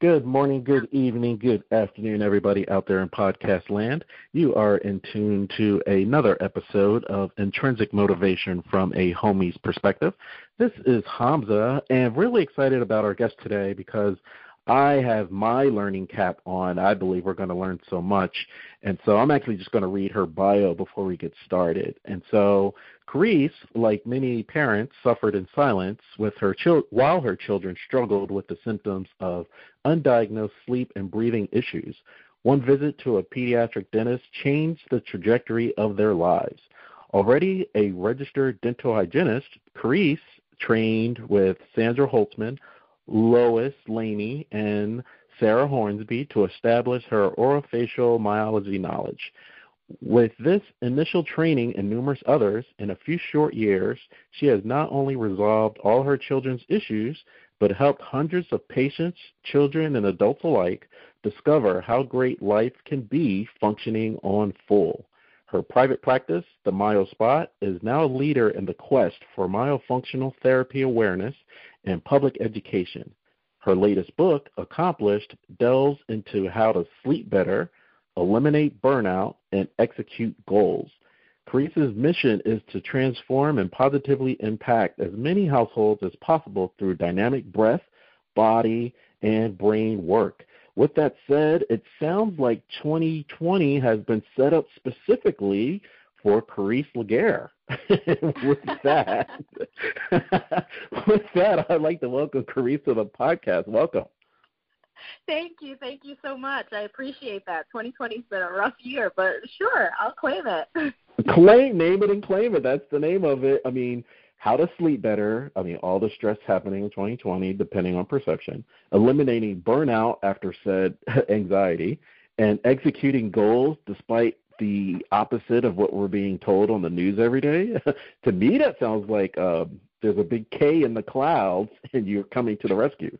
Good morning, good evening, good afternoon, everybody out there in podcast land. You are in tune to another episode of Intrinsic Motivation from a Homie's Perspective. This is Hamza, and really excited about our guest today because I have my learning cap on. I believe we're going to learn so much. And so I'm actually just going to read her bio before we get started. And so Carice, like many parents, suffered in silence with her chil- while her children struggled with the symptoms of undiagnosed sleep and breathing issues. One visit to a pediatric dentist changed the trajectory of their lives. Already a registered dental hygienist, Carice trained with Sandra Holtzman, Lois Laney, and Sarah Hornsby to establish her orofacial myology knowledge. With this initial training and numerous others in a few short years, she has not only resolved all her children's issues, but helped hundreds of patients, children, and adults alike discover how great life can be functioning on full. Her private practice, the MyoSpot, is now a leader in the quest for myofunctional therapy awareness and public education. Her latest book, Accomplished, delves into how to sleep better, eliminate burnout, and execute goals. Carice's mission is to transform and positively impact as many households as possible through dynamic breath, body, and brain work. With that said, it sounds like 2020 has been set up specifically for Carice Laguerre. with that, with that, I'd like to welcome Carice to the podcast. Welcome. Thank you, thank you so much. I appreciate that. 2020's been a rough year, but sure, I'll claim it. claim, name it, and claim it. That's the name of it. I mean, how to sleep better. I mean, all the stress happening in 2020, depending on perception, eliminating burnout after said anxiety, and executing goals despite the opposite of what we're being told on the news every day. to me, that sounds like uh, there's a big K in the clouds and you're coming to the rescue.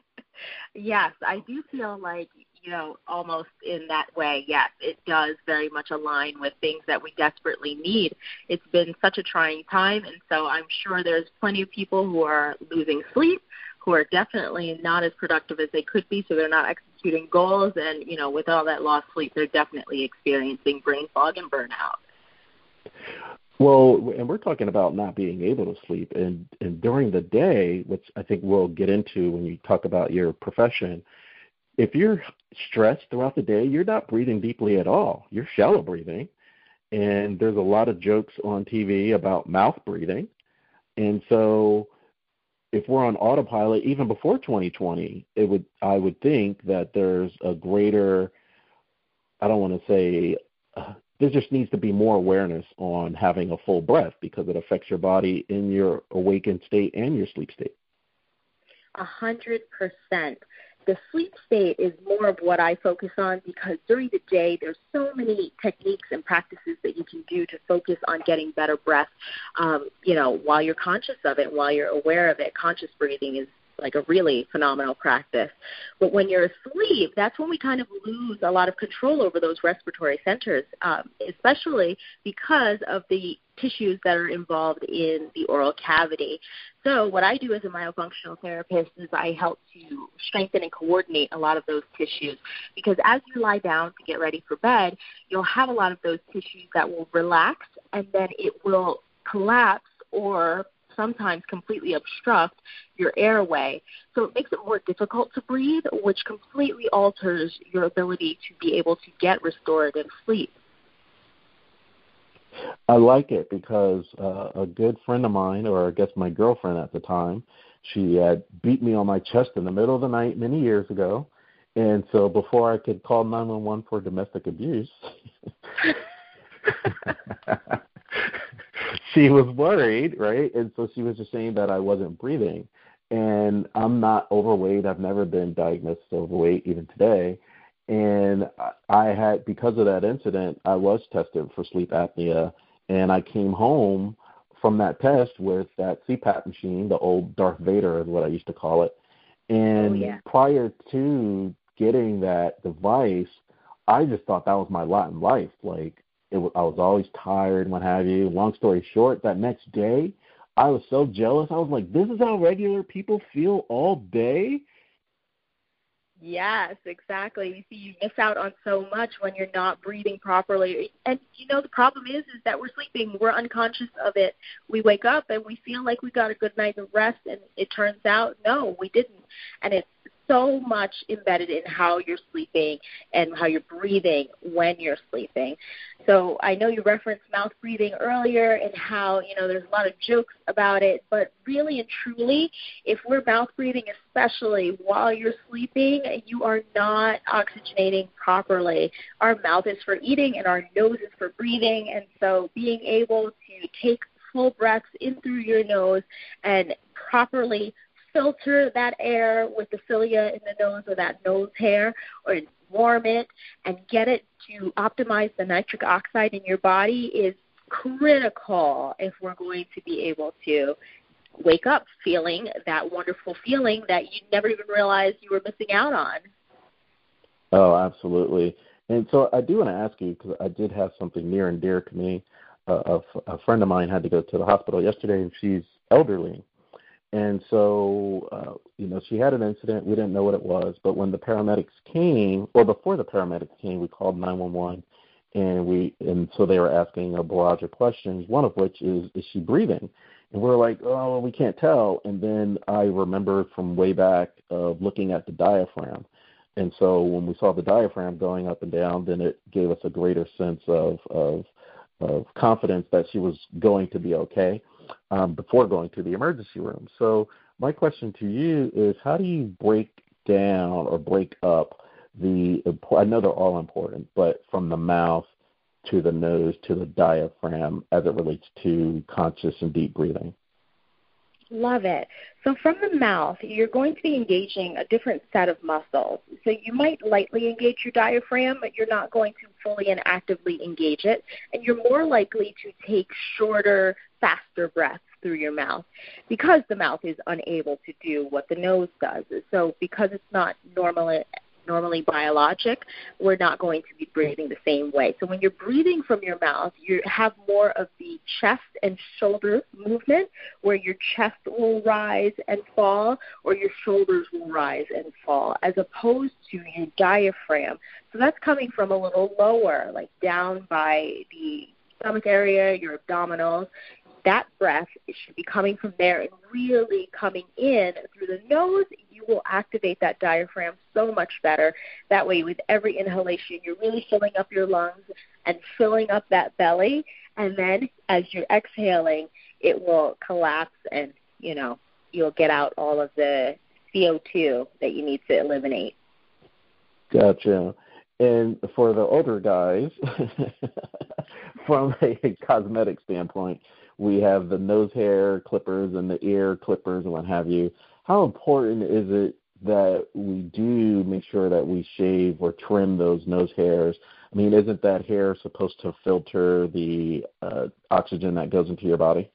yes, I do feel like you know, almost in that way, yes, it does very much align with things that we desperately need. It's been such a trying time, and so I'm sure there's plenty of people who are losing sleep, who are definitely not as productive as they could be, so they're not executing goals, and you know, with all that lost sleep, they're definitely experiencing brain fog and burnout. Well, and we're talking about not being able to sleep, and and during the day, which I think we'll get into when you talk about your profession if you're stressed throughout the day, you're not breathing deeply at all. You're shallow breathing. And there's a lot of jokes on TV about mouth breathing. And so if we're on autopilot even before 2020, it would I would think that there's a greater I don't want to say uh, there just needs to be more awareness on having a full breath because it affects your body in your awakened state and your sleep state. A hundred percent the sleep state is more of what I focus on because during the day there's so many techniques and practices that you can do to focus on getting better breath. Um, you know, while you're conscious of it, while you're aware of it, conscious breathing is like a really phenomenal practice. But when you're asleep, that's when we kind of lose a lot of control over those respiratory centers, um, especially because of the tissues that are involved in the oral cavity. So what I do as a myofunctional therapist is I help to strengthen and coordinate a lot of those tissues because as you lie down to get ready for bed, you'll have a lot of those tissues that will relax and then it will collapse or sometimes completely obstruct your airway. So it makes it more difficult to breathe, which completely alters your ability to be able to get restorative sleep. I like it because uh, a good friend of mine, or I guess my girlfriend at the time, she had beat me on my chest in the middle of the night many years ago. And so before I could call 911 for domestic abuse, she was worried, right? And so she was just saying that I wasn't breathing. And I'm not overweight. I've never been diagnosed as overweight, even today. And I had, because of that incident, I was tested for sleep apnea. And I came home from that test with that CPAP machine, the old Darth Vader is what I used to call it. And oh, yeah. prior to getting that device, I just thought that was my lot in life. Like it was, I was always tired and what have you. Long story short, that next day, I was so jealous. I was like, this is how regular people feel all day. Yes, exactly. You see, you miss out on so much when you're not breathing properly. And you know, the problem is, is that we're sleeping. We're unconscious of it. We wake up and we feel like we got a good night of rest, and it turns out, no, we didn't. And it's so much embedded in how you're sleeping and how you're breathing when you're sleeping. So I know you referenced mouth breathing earlier and how, you know, there's a lot of jokes about it, but really and truly, if we're mouth breathing, especially while you're sleeping, you are not oxygenating properly. Our mouth is for eating and our nose is for breathing, and so being able to take full breaths in through your nose and properly filter that air with the cilia in the nose or that nose hair or warm it and get it to optimize the nitric oxide in your body is critical if we're going to be able to wake up feeling that wonderful feeling that you never even realized you were missing out on. Oh, absolutely. And so I do want to ask you because I did have something near and dear to me. A, a friend of mine had to go to the hospital yesterday, and she's elderly, and so, uh, you know, she had an incident. We didn't know what it was, but when the paramedics came, or before the paramedics came, we called 911, and we, and so they were asking a barrage of questions. One of which is, is she breathing? And we're like, oh, we can't tell. And then I remember from way back of looking at the diaphragm. And so when we saw the diaphragm going up and down, then it gave us a greater sense of of, of confidence that she was going to be okay um, before going to the emergency room. So my question to you is, how do you break down or break up the? I know they're all important, but from the mouth to the nose to the diaphragm as it relates to conscious and deep breathing. Love it. So from the mouth, you're going to be engaging a different set of muscles. So you might lightly engage your diaphragm, but you're not going to fully and actively engage it. And you're more likely to take shorter, faster breath through your mouth because the mouth is unable to do what the nose does. So because it's not normal normally biologic, we're not going to be breathing the same way. So when you're breathing from your mouth, you have more of the chest and shoulder movement where your chest will rise and fall or your shoulders will rise and fall as opposed to your diaphragm. So that's coming from a little lower, like down by the stomach area, your abdominals, that breath should be coming from there and really coming in through the nose. You will activate that diaphragm so much better. That way, with every inhalation, you're really filling up your lungs and filling up that belly. And then as you're exhaling, it will collapse and, you know, you'll get out all of the CO2 that you need to eliminate. Gotcha. And for the older guys, from a cosmetic standpoint, we have the nose hair clippers and the ear clippers and what have you. How important is it that we do make sure that we shave or trim those nose hairs? I mean, isn't that hair supposed to filter the uh, oxygen that goes into your body?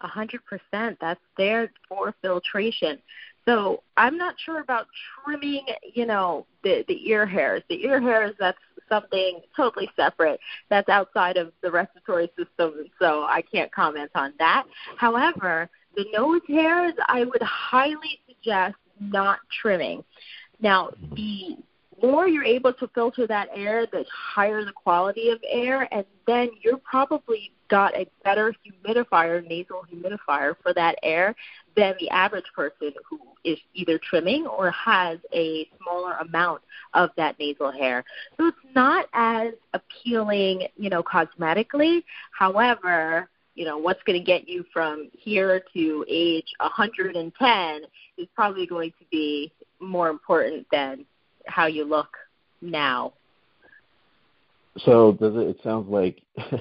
A hundred percent. That's there for filtration. So I'm not sure about trimming, you know, the the ear hairs. The ear hairs that's something totally separate. That's outside of the respiratory system, so I can't comment on that. However, the nose hairs I would highly suggest not trimming. Now, the more you're able to filter that air, the higher the quality of air, and then you're probably got a better humidifier, nasal humidifier for that air than the average person who is either trimming or has a smaller amount of that nasal hair. So it's not as appealing, you know, cosmetically. However, you know, what's going to get you from here to age 110 is probably going to be more important than how you look now. So does it? It sounds like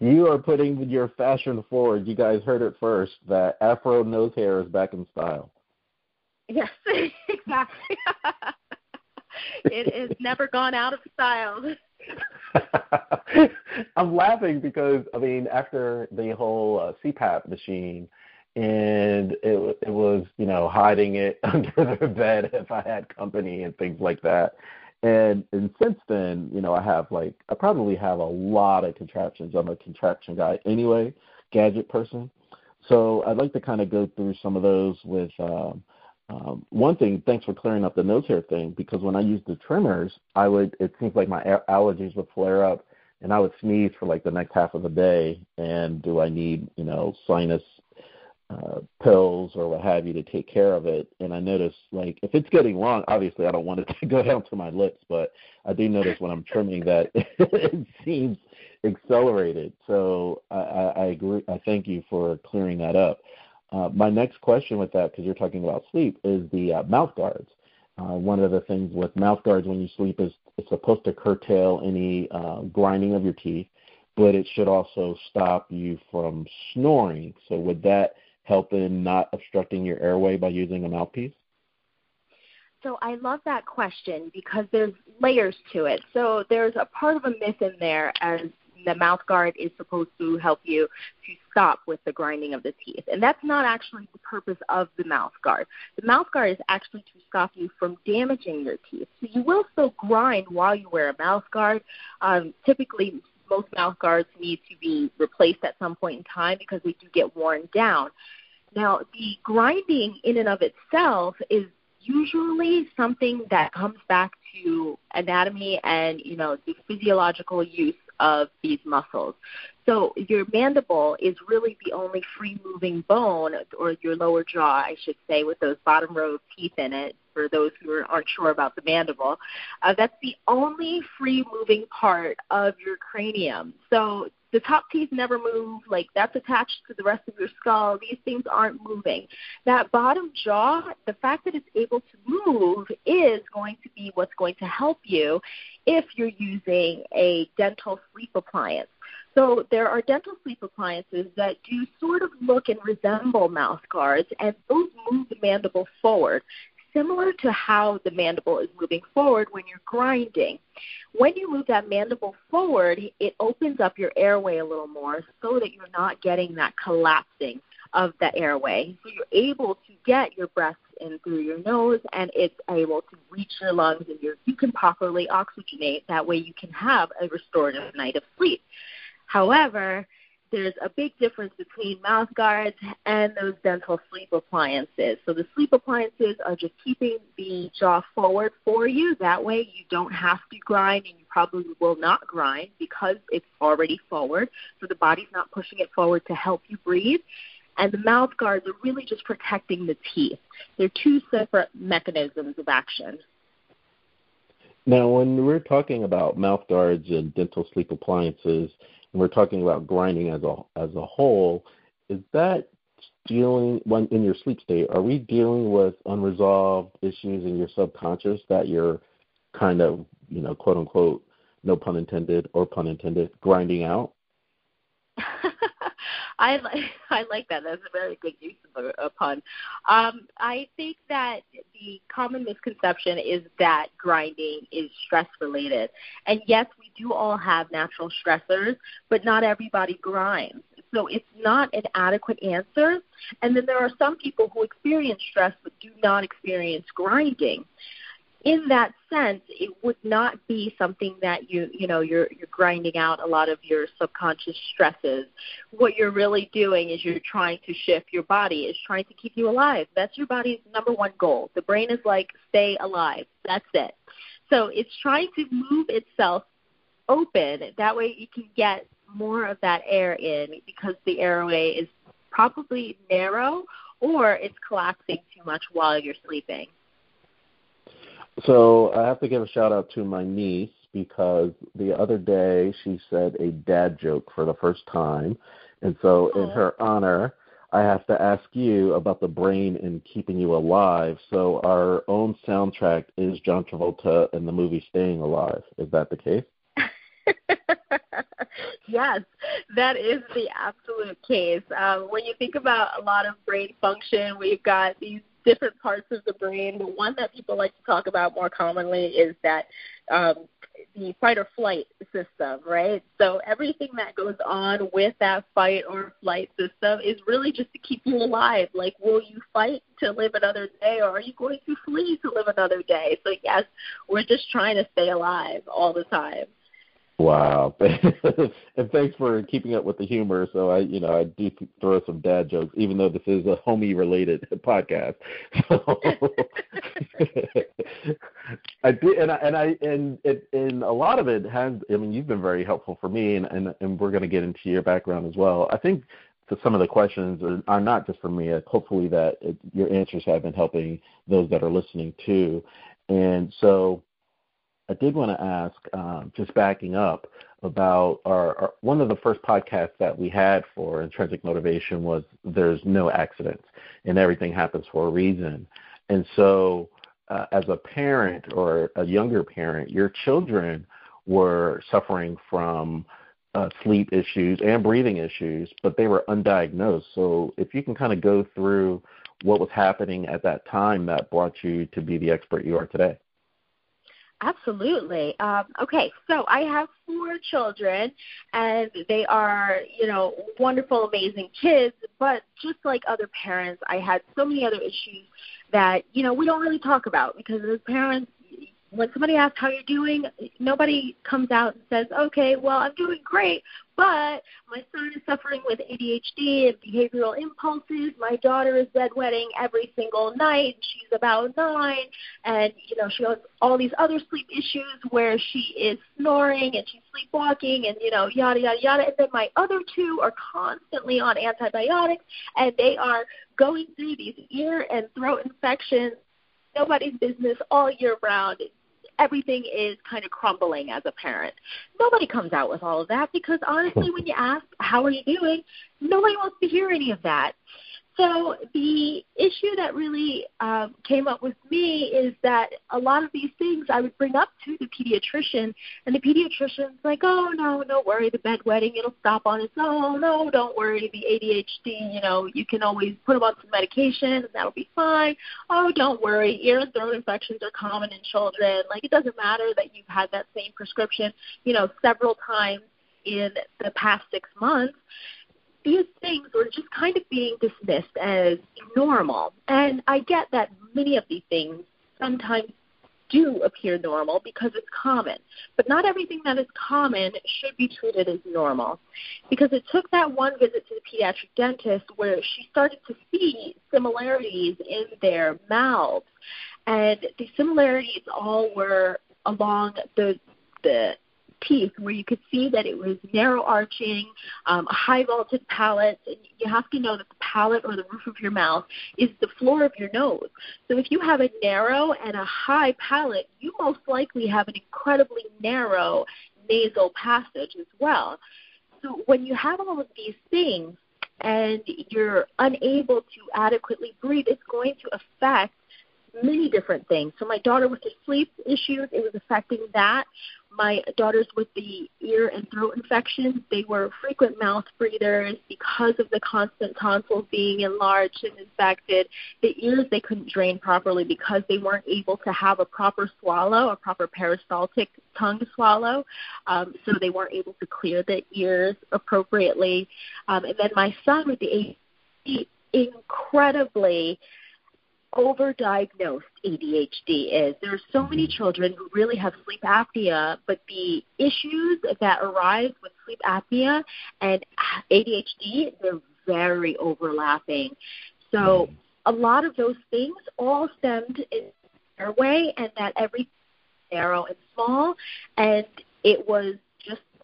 you are putting your fashion forward. You guys heard it first. That Afro nose hair is back in style. Yes, exactly. it has never gone out of style. I'm laughing because I mean, after the whole uh, CPAP machine, and it it was you know hiding it under the bed if I had company and things like that. And and since then, you know, I have like I probably have a lot of contraptions. I'm a contraption guy anyway, gadget person. So I'd like to kind of go through some of those with um, Um, one thing, thanks for clearing up the nose hair thing, because when I used the trimmers, I would it seems like my allergies would flare up, and I would sneeze for like the next half of the day. And do I need you know sinus uh, pills or what have you to take care of it? And I notice like if it's getting long, obviously I don't want it to go down to my lips, but I do notice when I'm trimming that it seems accelerated. So I, I, I agree. I thank you for clearing that up. Uh, my next question with that, because you're talking about sleep, is the uh, mouth guards. Uh, one of the things with mouth guards when you sleep is it's supposed to curtail any uh, grinding of your teeth, but it should also stop you from snoring. So would that help in not obstructing your airway by using a mouthpiece? So I love that question because there's layers to it. So there's a part of a myth in there as the mouth guard is supposed to help you to stop with the grinding of the teeth. And that's not actually the purpose of the mouth guard. The mouth guard is actually to stop you from damaging your teeth. So you will still grind while you wear a mouth guard. Um, typically, most mouth guards need to be replaced at some point in time because they do get worn down. Now, the grinding in and of itself is usually something that comes back to anatomy and you know the physiological use of these muscles. So your mandible is really the only free moving bone, or your lower jaw, I should say, with those bottom row of teeth in it. For those who aren't sure about the mandible, uh, that's the only free moving part of your cranium. So the top teeth never move, like that's attached to the rest of your skull. These things aren't moving. That bottom jaw, the fact that it's able to move is going to be what's going to help you if you're using a dental sleep appliance. So there are dental sleep appliances that do sort of look and resemble mouth guards, and those move the mandible forward, similar to how the mandible is moving forward when you're grinding. When you move that mandible forward, it opens up your airway a little more so that you're not getting that collapsing of the airway. So you're able to get your breath in through your nose and it's able to reach your lungs and you you can properly oxygenate. That way you can have a restorative night of sleep. However, there's a big difference between mouth guards and those dental sleep appliances. So the sleep appliances are just keeping the jaw forward for you. That way you don't have to grind and you probably will not grind because it's already forward. So the body's not pushing it forward to help you breathe. And the mouth guards are really just protecting the teeth. They're two separate mechanisms of action. Now, when we're talking about mouth guards and dental sleep appliances, and we're talking about grinding as a as a whole, is that dealing when in your sleep state? Are we dealing with unresolved issues in your subconscious that you're kind of you know quote unquote no pun intended or pun intended grinding out? I like I like that. That's a very good use of a, a pun. Um, I think that the common misconception is that grinding is stress related, and yes, we do all have natural stressors, but not everybody grinds. So it's not an adequate answer. And then there are some people who experience stress but do not experience grinding in that sense, it would not be something that you you know you're you're grinding out a lot of your subconscious stresses. What you're really doing is you're trying to shift your body. is trying to keep you alive. That's your body's number one goal. The brain is like stay alive. That's it. So it's trying to move itself open. That way you can get more of that air in because the airway is probably narrow or it's collapsing too much while you're sleeping. So I have to give a shout out to my niece because the other day she said a dad joke for the first time. And so in her honor, I have to ask you about the brain and keeping you alive. So our own soundtrack is John Travolta in the movie Staying Alive. Is that the case? yes, that is the absolute case. Um, when you think about a lot of brain function, we've got these different parts of the brain. The one that people like to talk about more commonly is that um, the fight or flight system, right? So everything that goes on with that fight or flight system is really just to keep you alive. Like, will you fight to live another day, or are you going to flee to live another day? So yes, we're just trying to stay alive all the time. Wow, and thanks for keeping up with the humor. So I, you know, I do throw some dad jokes, even though this is a homie-related podcast. So I do, and I, and I, and it, and a lot of it has. I mean, you've been very helpful for me, and and, and we're going to get into your background as well. I think some of the questions are, are not just for me. Uh, hopefully, that it, your answers have been helping those that are listening too. And so I did want to ask, um, just backing up, about our, our, one of the first podcasts that we had for intrinsic motivation was there's no accidents and everything happens for a reason. And so, uh, as a parent or a younger parent, your children were suffering from uh, sleep issues and breathing issues, but they were undiagnosed. So, if you can kind of go through what was happening at that time that brought you to be the expert you are today. Absolutely. Um, okay, so I have four children, and they are, you know, wonderful, amazing kids. But just like other parents, I had so many other issues that you know we don't really talk about because as parents, when somebody asks how you're doing, nobody comes out and says, "Okay, well, I'm doing great." But my son is suffering with ADHD and behavioral impulses. My daughter is bedwetting every single night. She's about nine, and you know she has all these other sleep issues where she is snoring and she's sleepwalking, and you know yada yada yada. And then my other two are constantly on antibiotics, and they are going through these ear and throat infections nobody's business all year round everything is kind of crumbling as a parent. Nobody comes out with all of that because honestly, hmm. when you ask, how are you doing? Nobody wants to hear any of that. So the issue that really um, came up with me is that a lot of these things I would bring up to the pediatrician, and the pediatrician's like, "Oh no, don't worry, the bedwetting it'll stop on its own. No, don't worry, the ADHD, you know, you can always put them on some medication and that'll be fine. Oh, don't worry, ear and throat infections are common in children. Like it doesn't matter that you've had that same prescription, you know, several times in the past six months." These things were just kind of being dismissed as normal. And I get that many of these things sometimes do appear normal because it's common. But not everything that is common should be treated as normal. Because it took that one visit to the pediatric dentist where she started to see similarities in their mouths. And the similarities all were along the the teeth where you could see that it was narrow arching, um, high vaulted palate. And you have to know that the palate or the roof of your mouth is the floor of your nose. So if you have a narrow and a high palate, you most likely have an incredibly narrow nasal passage as well. So when you have all of these things and you're unable to adequately breathe, it's going to affect many different things. So my daughter with the sleep issues, it was affecting that my daughters with the ear and throat infections, they were frequent mouth breathers because of the constant tonsils being enlarged and infected. The ears they couldn't drain properly because they weren't able to have a proper swallow, a proper peristaltic tongue swallow, um, so they weren't able to clear the ears appropriately. Um, and then my son with the ADHD, incredibly overdiagnosed ADHD is. There are so many mm-hmm. children who really have sleep apnea, but the issues that arise with sleep apnea and ADHD, they're very overlapping. So mm-hmm. a lot of those things all stemmed in their way and that every narrow and small and it was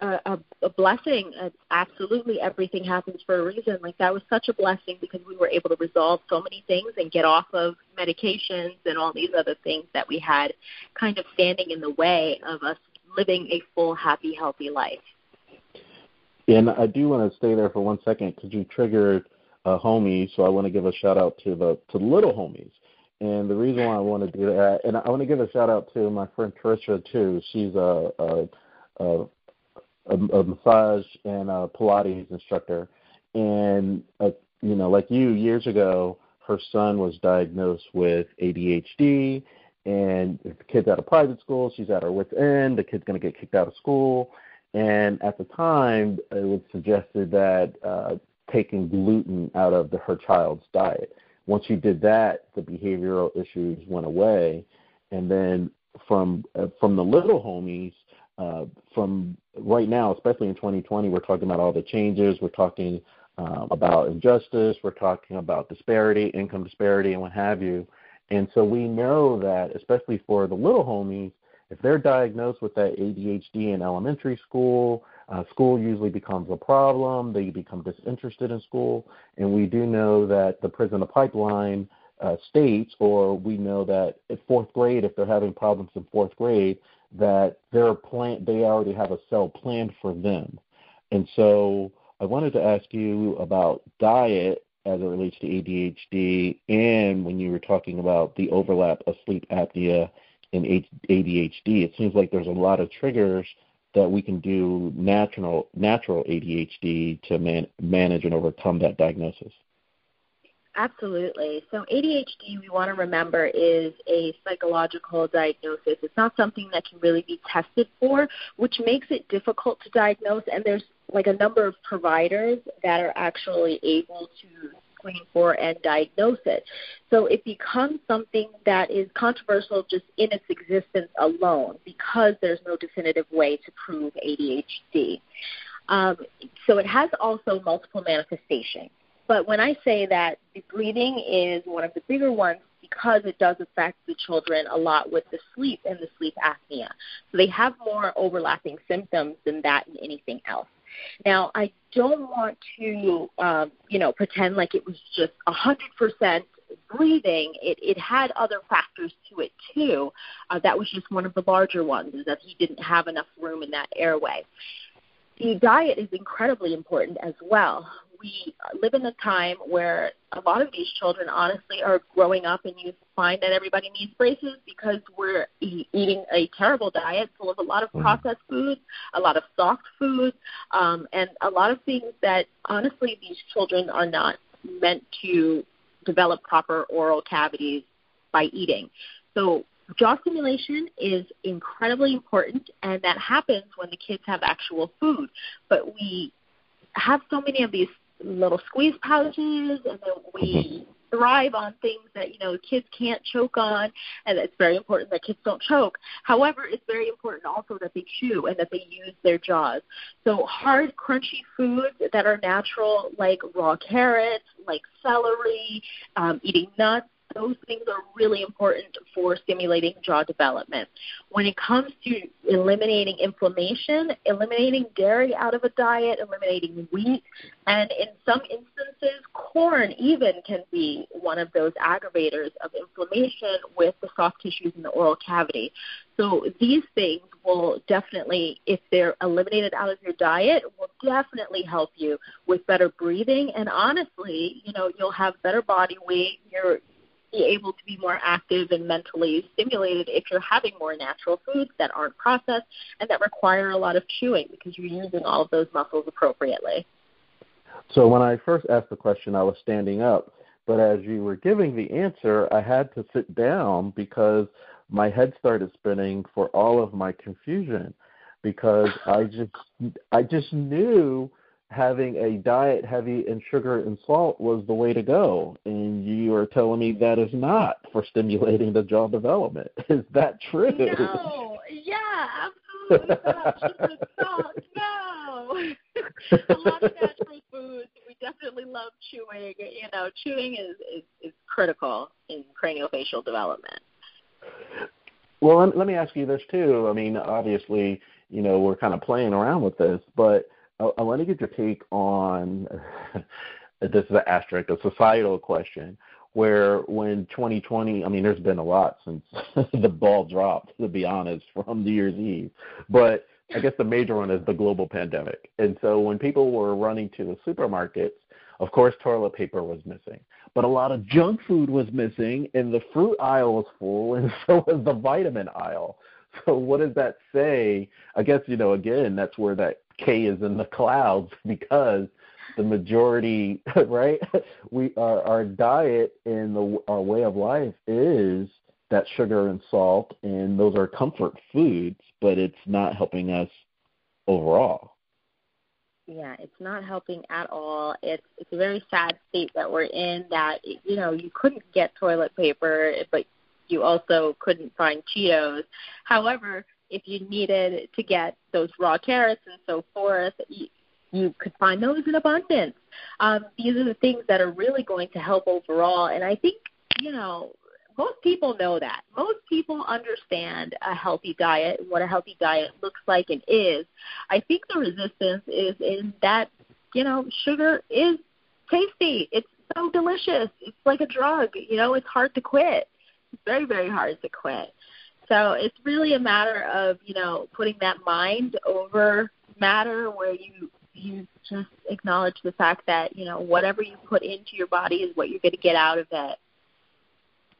a, a, blessing. It's absolutely everything happens for a reason. Like that was such a blessing because we were able to resolve so many things and get off of medications and all these other things that we had kind of standing in the way of us living a full, happy, healthy life. And I do want to stay there for one second because you triggered a homie, so I want to give a shout out to the to the little homies. And the reason why I want to do that, and I want to give a shout out to my friend Trisha too. She's a, a, a a, a massage and a Pilates instructor, and uh, you know, like you, years ago, her son was diagnosed with ADHD, and the kid's at a private school. She's at her wit's end. The kid's going to get kicked out of school, and at the time, it was suggested that uh, taking gluten out of the, her child's diet. Once she did that, the behavioral issues went away, and then from uh, from the little homies, uh, from right now, especially in 2020, we're talking about all the changes. We're talking um, about injustice. We're talking about disparity, income disparity, and what have you. And so we know that, especially for the little homies, if they're diagnosed with that ADHD in elementary school, uh, school usually becomes a problem. They become disinterested in school. And we do know that the prison pipeline uh, states, or we know that at fourth grade, if they're having problems in fourth grade, that they're plan- they already have a cell planned for them. And so I wanted to ask you about diet as it relates to ADHD and when you were talking about the overlap of sleep apnea and ADHD. It seems like there's a lot of triggers that we can do natural natural ADHD to man, manage and overcome that diagnosis. Absolutely. So ADHD, we want to remember, is a psychological diagnosis. It's not something that can really be tested for, which makes it difficult to diagnose. And there's like a number of providers that are actually able to screen for and diagnose it. So it becomes something that is controversial just in its existence alone because there's no definitive way to prove ADHD. Um, so it has also multiple manifestations. But when I say that the breathing is one of the bigger ones because it does affect the children a lot with the sleep and the sleep apnea. So they have more overlapping symptoms than that and anything else. Now, I don't want to, um, you know, pretend like it was just a 100% breathing. It, it had other factors to it, too. Uh, that was just one of the larger ones, is that he didn't have enough room in that airway. The diet is incredibly important as well we live in a time where a lot of these children honestly are growing up and you find that everybody needs braces because we're e- eating a terrible diet full of a lot of mm-hmm. processed foods, a lot of soft foods, um, and a lot of things that honestly these children are not meant to develop proper oral cavities by eating. So jaw stimulation is incredibly important, and that happens when the kids have actual food. But we have so many of these little squeeze pouches, and then we thrive on things that you know kids can't choke on, and it's very important that kids don't choke. However, it's very important also that they chew and that they use their jaws. So hard, crunchy foods that are natural, like raw carrots, like celery, um, eating nuts, those things are really important for stimulating jaw development. When it comes to eliminating inflammation, eliminating dairy out of a diet, eliminating wheat, and in some instances, corn even can be one of those aggravators of inflammation with the soft tissues in the oral cavity. So these things will definitely, if they're eliminated out of your diet, will definitely help you with better breathing. And honestly, you know, you'll have better body weight. Your be able to be more active and mentally stimulated if you're having more natural foods that aren't processed and that require a lot of chewing because you're using all of those muscles appropriately. So when I first asked the question, I was standing up, but as you were giving the answer, I had to sit down because my head started spinning for all of my confusion because I just I just knew having a diet heavy in sugar and salt was the way to go. And you are telling me that is not for stimulating the jaw development. Is that true? No. Yeah, absolutely not. Sugar and salt. No. a lot of natural foods. We definitely love chewing. You know, chewing is, is, is critical in craniofacial development. Well, let, let me ask you this too. I mean, obviously, you know, we're kind of playing around with this, but I, I want to get your take on this is an asterisk, a societal question, where when 2020, I mean, there's been a lot since the ball dropped, to be honest, from New Year's Eve. But I guess the major one is the global pandemic. And so when people were running to the supermarkets, of course, toilet paper was missing, but a lot of junk food was missing, and the fruit aisle was full, and so was the vitamin aisle. So what does that say? I guess you know again that's where that K is in the clouds because the majority, right? We our our diet and the our way of life is that sugar and salt, and those are comfort foods, but it's not helping us overall. Yeah, it's not helping at all. It's it's a very sad state that we're in. That you know you couldn't get toilet paper, but you also couldn't find Cheetos. However, if you needed to get those raw carrots and so forth, you, you could find those in abundance. Um, these are the things that are really going to help overall. And I think, you know, most people know that. Most people understand a healthy diet, and what a healthy diet looks like and is. I think the resistance is in that, you know, sugar is tasty. It's so delicious. It's like a drug. You know, it's hard to quit. Very, very hard to quit. So it's really a matter of, you know, putting that mind over matter where you you just acknowledge the fact that, you know, whatever you put into your body is what you're going to get out of it.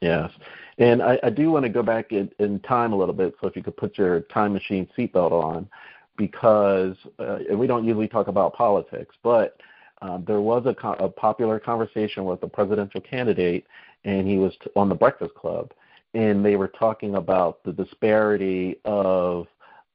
Yes. And I, I do want to go back in, in time a little bit. So if you could put your time machine seatbelt on, because uh, we don't usually talk about politics, but um, there was a, a popular conversation with a presidential candidate, and he was on the Breakfast Club, and they were talking about the disparity of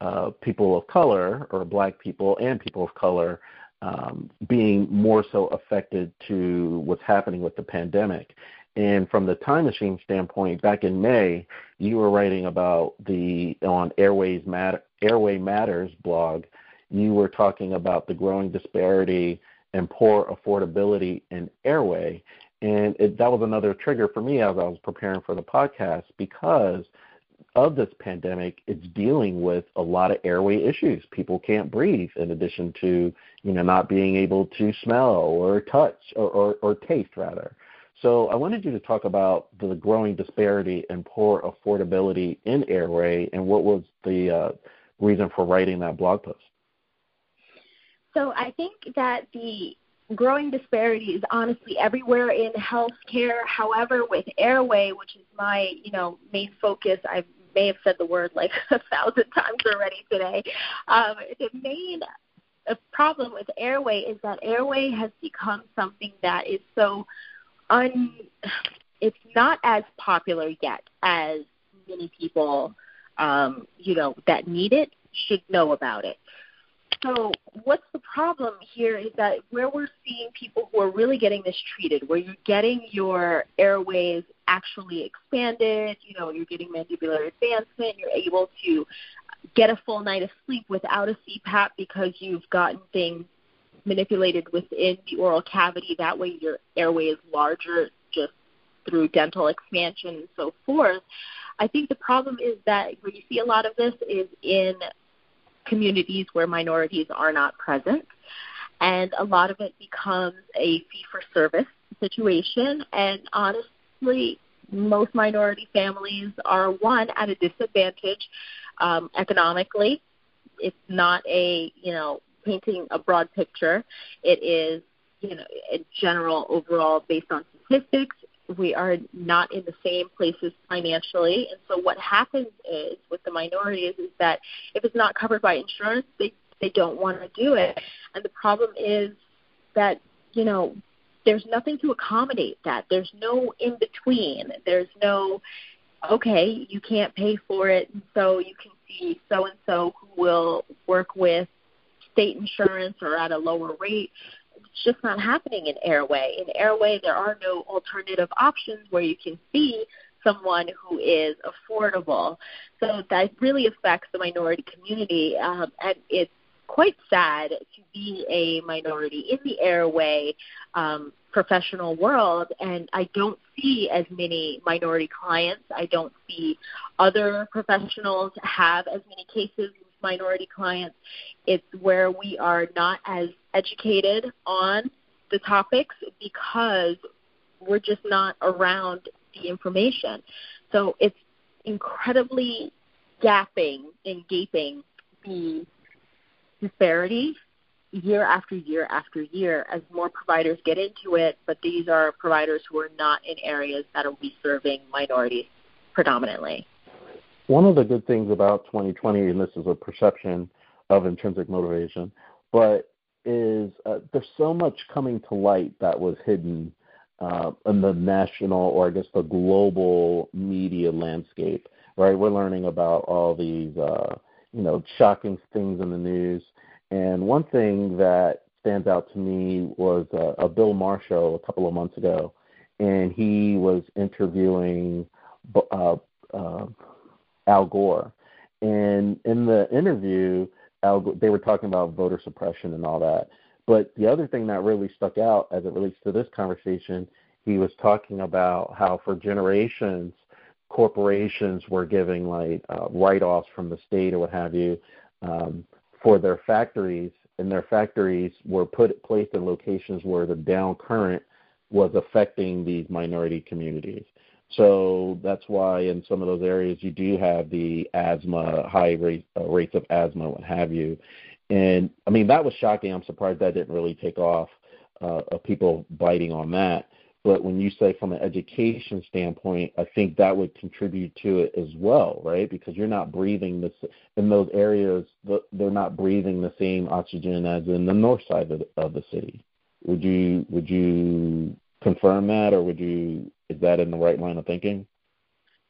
uh, people of color or black people and people of color um, being more so affected to what's happening with the pandemic. And from the time machine standpoint, back in May, you were writing about the on Airways Matter, Airway Matters blog. You were talking about the growing disparity and poor affordability in airway. And it, that was another trigger for me as I was preparing for the podcast because of this pandemic, it's dealing with a lot of airway issues. People can't breathe, in addition to you know not being able to smell or touch or, or, or taste rather. So I wanted you to talk about the growing disparity and poor affordability in airway, and what was the uh, reason for writing that blog post. So I think that the growing disparity is honestly everywhere in healthcare. However, with airway, which is my you know main focus, I may have said the word like a thousand times already today. Um, the main uh, problem with airway is that airway has become something that is so un. It's not as popular yet as many people, um, you know, that need it should know about it. So what's the problem here is that where we're seeing people who are really getting this treated, where you're getting your airways actually expanded, you know, you're getting mandibular advancement, you're able to get a full night of sleep without a CPAP because you've gotten things manipulated within the oral cavity. That way your airway is larger just through dental expansion and so forth. I think the problem is that where you see a lot of this is in communities where minorities are not present. And a lot of it becomes a fee for service situation. And honestly, most minority families are one at a disadvantage um, economically. It's not a, you know, painting a broad picture. It is, you know, a general overall based on statistics we are not in the same places financially. And so what happens is with the minorities is that if it's not covered by insurance, they they don't want to do it. And the problem is that you know there's nothing to accommodate that. There's no in between. There's no okay, you can't pay for it, so you can see so and so who will work with state insurance or at a lower rate it's just not happening in airway. In airway, there are no alternative options where you can see someone who is affordable. So that really affects the minority community, um, and it's quite sad to be a minority in the airway um, professional world, and I don't see as many minority clients. I don't see other professionals have as many cases with minority clients. It's where we are not as educated on the topics because we're just not around the information. So it's incredibly gapping and gaping the disparity year after year after year as more providers get into it, but these are providers who are not in areas that will be serving minorities predominantly. One of the good things about 2020, and this is a perception of intrinsic motivation, but is uh, there's so much coming to light that was hidden uh, in the national or I guess the global media landscape. Right, we're learning about all these uh, you know shocking things in the news, and one thing that stands out to me was uh, a Bill Marshall a couple of months ago, and he was interviewing uh, uh, Al Gore, And in the interview, they were talking about voter suppression and all that. But the other thing that really stuck out as it relates to this conversation, he was talking about how for generations, corporations were giving like uh, write-offs from the state or what have you um, for their factories, and their factories were put placed in locations where the down current was affecting these minority communities. So that's why in some of those areas you do have the asthma, high rate, uh, rates of asthma, what have you. And I mean that was shocking. I'm surprised that didn't really take off. Uh, of people biting on that. But when you say from an education standpoint, I think that would contribute to it as well, right? Because you're not breathing this in those areas. They're not breathing the same oxygen as in the north side of the, of the city. Would you would you confirm that, or would you is that in the right line of thinking?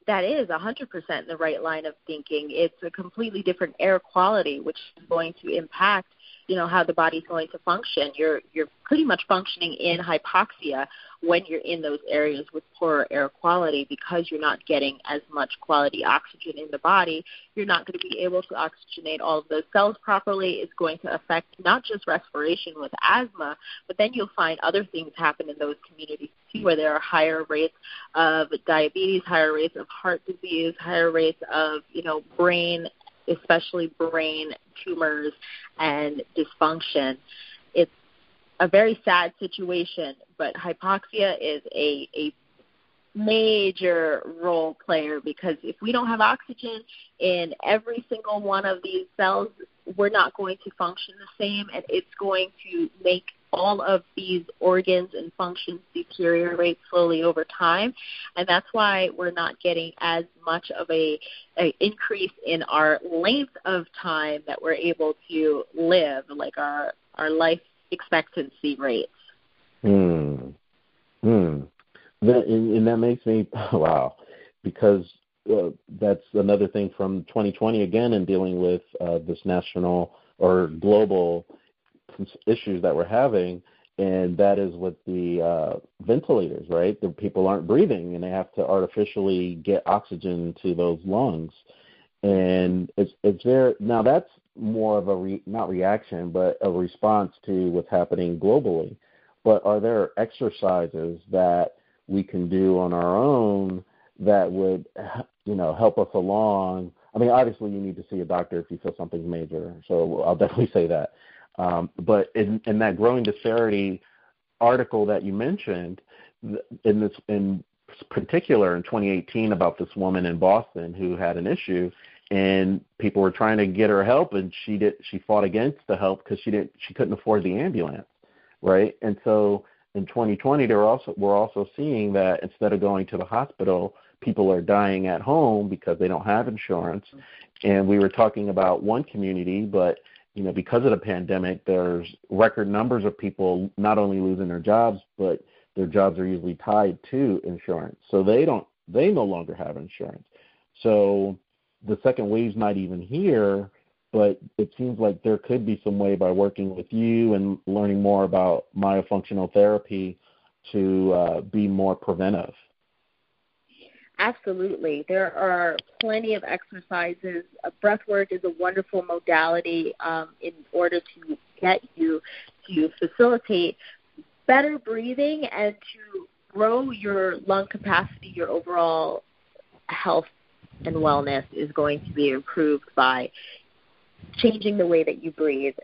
That is 100% in the right line of thinking. It's a completely different air quality, which is going to impact, you know, how the body's going to function. You're you're pretty much functioning in hypoxia when you're in those areas with poorer air quality because you're not getting as much quality oxygen in the body. You're not going to be able to oxygenate all of those cells properly. It's going to affect not just respiration with asthma, but then you'll find other things happen in those communities too, where there are higher rates of diabetes, higher rates of heart disease, higher rates of you know brain especially brain tumors and dysfunction. It's a very sad situation, but hypoxia is a, a major role player because if we don't have oxygen in every single one of these cells, we're not going to function the same and it's going to make all of these organs and functions deteriorate slowly over time and that's why we're not getting as much of a, a increase in our length of time that we're able to live like our our life expectancy rates Hmm. Hmm. And, and that makes me wow, because uh, that's another thing from 2020 again, in dealing with uh, this national or global issues that we're having, and that is with the uh, ventilators, right? The people aren't breathing, and they have to artificially get oxygen to those lungs, and it's it's there now that's more of a re, not reaction, but a response to what's happening globally. But are there exercises that we can do on our own that would you know help us along? I mean obviously you need to see a doctor if you feel something's major so i'll definitely say that um, but in, in that growing disparity article that you mentioned in this in particular in 2018 about this woman in boston who had an issue and people were trying to get her help and she did she fought against the help because she didn't she couldn't afford the ambulance right? And so in 2020, we're also we're also seeing that instead of going to the hospital, people are dying at home because they don't have insurance. And we were talking about one community, but you know, because of the pandemic, there's record numbers of people not only losing their jobs, but their jobs are usually tied to insurance. So they don't they no longer have insurance. So the second wave's not even here but it seems like there could be some way by working with you and learning more about myofunctional therapy to uh, be more preventive. Absolutely. There are plenty of exercises. Uh, breath work is a wonderful modality um, in order to get you to facilitate better breathing and to grow your lung capacity, your overall health and wellness is going to be improved by changing the way that you breathe.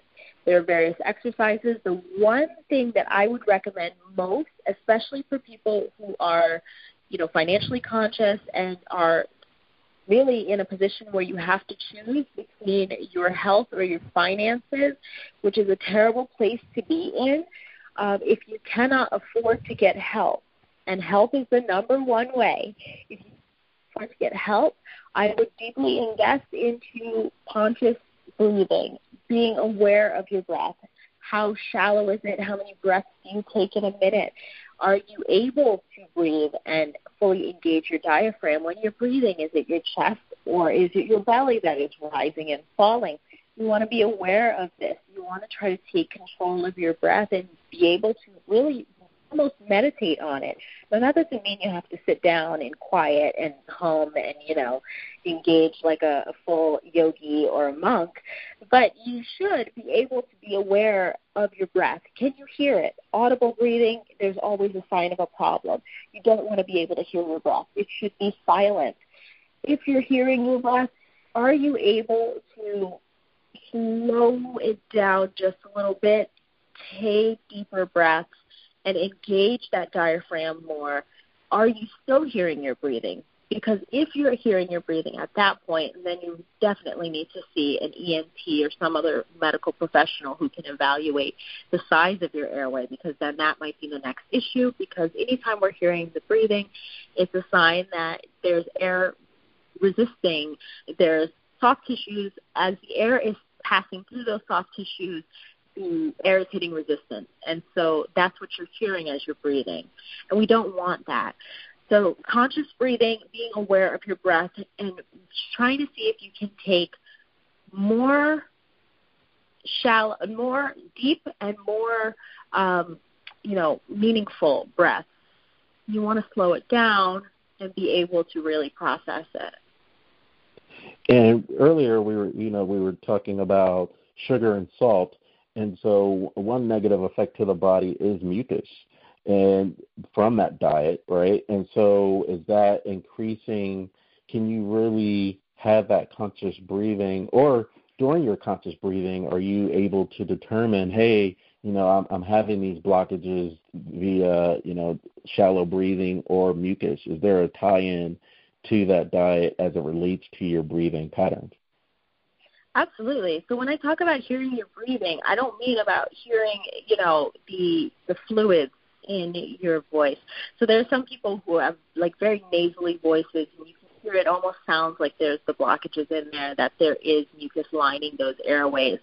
There are various exercises. The one thing that I would recommend most, especially for people who are, you know, financially conscious and are really in a position where you have to choose between your health or your finances, which is a terrible place to be in. Um, if you cannot afford to get help, and help is the number one way, if you afford to get help, I would deeply invest into conscious breathing, being aware of your breath. How shallow is it? How many breaths do you take in a minute? Are you able to breathe and fully engage your diaphragm when you're breathing? Is it your chest or is it your belly that is rising and falling? You want to be aware of this. You want to try to take control of your breath and be able to really almost meditate on it. Now that doesn't mean you have to sit down in quiet and hum and you know engage like a, a full yogi or a monk, but you should be able to be aware of your breath. Can you hear it? Audible breathing, there's always a sign of a problem. You don't want to be able to hear your breath. It should be silent. If you're hearing your breath, are you able to slow it down just a little bit? Take deeper breaths and engage that diaphragm more, are you still hearing your breathing? Because if you're hearing your breathing at that point, then you definitely need to see an ENT or some other medical professional who can evaluate the size of your airway because then that might be the next issue. Because anytime we're hearing the breathing, it's a sign that there's air resisting, there's soft tissues. As the air is passing through those soft tissues, the air is hitting resistance. And so that's what you're hearing as you're breathing. And we don't want that. So conscious breathing, being aware of your breath, and trying to see if you can take more shallow, more deep, and more, um, you know, meaningful breaths. You want to slow it down and be able to really process it. And earlier we were, you know, we were talking about sugar and salt, and so one negative effect to the body is mucus and from that diet, right? And so is that increasing can you really have that conscious breathing or during your conscious breathing are you able to determine, hey, you know, I'm, I'm having these blockages via, you know, shallow breathing or mucus. Is there a tie-in to that diet as it relates to your breathing patterns? Absolutely. So when I talk about hearing your breathing, I don't mean about hearing, you know, the the fluids in your voice. So there are some people who have like very nasally voices and you can hear it almost sounds like there's the blockages in there, that there is mucus lining those airways.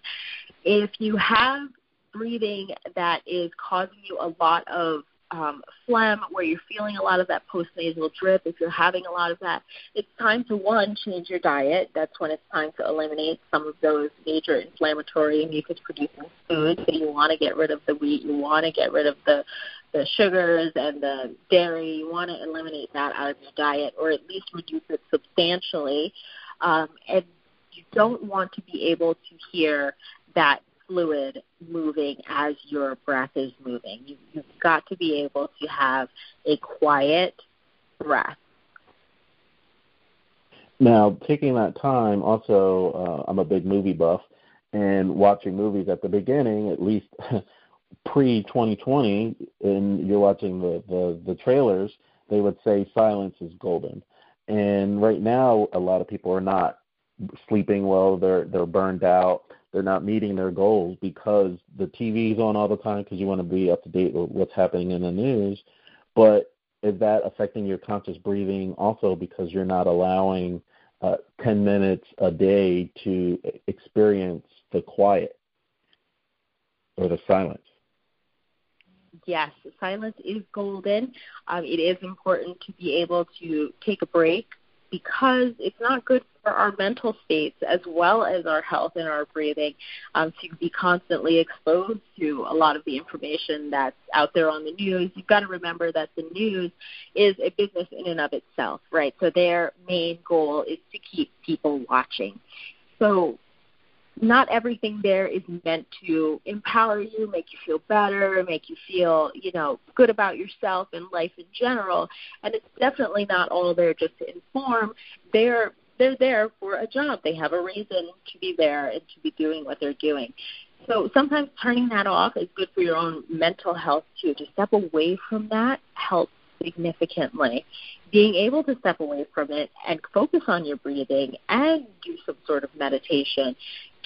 If you have breathing that is causing you a lot of um, phlegm, where you're feeling a lot of that postnasal drip, if you're having a lot of that, it's time to one change your diet. That's when it's time to eliminate some of those major inflammatory mucus producing foods. So you want to get rid of the wheat, you want to get rid of the the sugars and the dairy. You want to eliminate that out of your diet, or at least reduce it substantially. Um, and you don't want to be able to hear that fluid moving as your breath is moving. You, you've got to be able to have a quiet breath. Now, taking that time, also, uh, I'm a big movie buff, and watching movies at the beginning, at least pre 2020, and you're watching the, the, the trailers, they would say silence is golden. And right now, a lot of people are not sleeping well, they're, they're burned out they're not meeting their goals because the TV's on all the time because you want to be up to date with what's happening in the news. But is that affecting your conscious breathing also because you're not allowing uh, 10 minutes a day to experience the quiet or the silence? Yes, silence is golden. Um, it is important to be able to take a break because it's not good for our mental states as well as our health and our breathing um, to be constantly exposed to a lot of the information that's out there on the news. You've got to remember that the news is a business in and of itself, right? So their main goal is to keep people watching. So not everything there is meant to empower you, make you feel better, make you feel, you know, good about yourself and life in general. And it's definitely not all there just to inform. They're they're there for a job. They have a reason to be there and to be doing what they're doing. So sometimes turning that off is good for your own mental health too. To step away from that helps significantly. Being able to step away from it and focus on your breathing and do some sort of meditation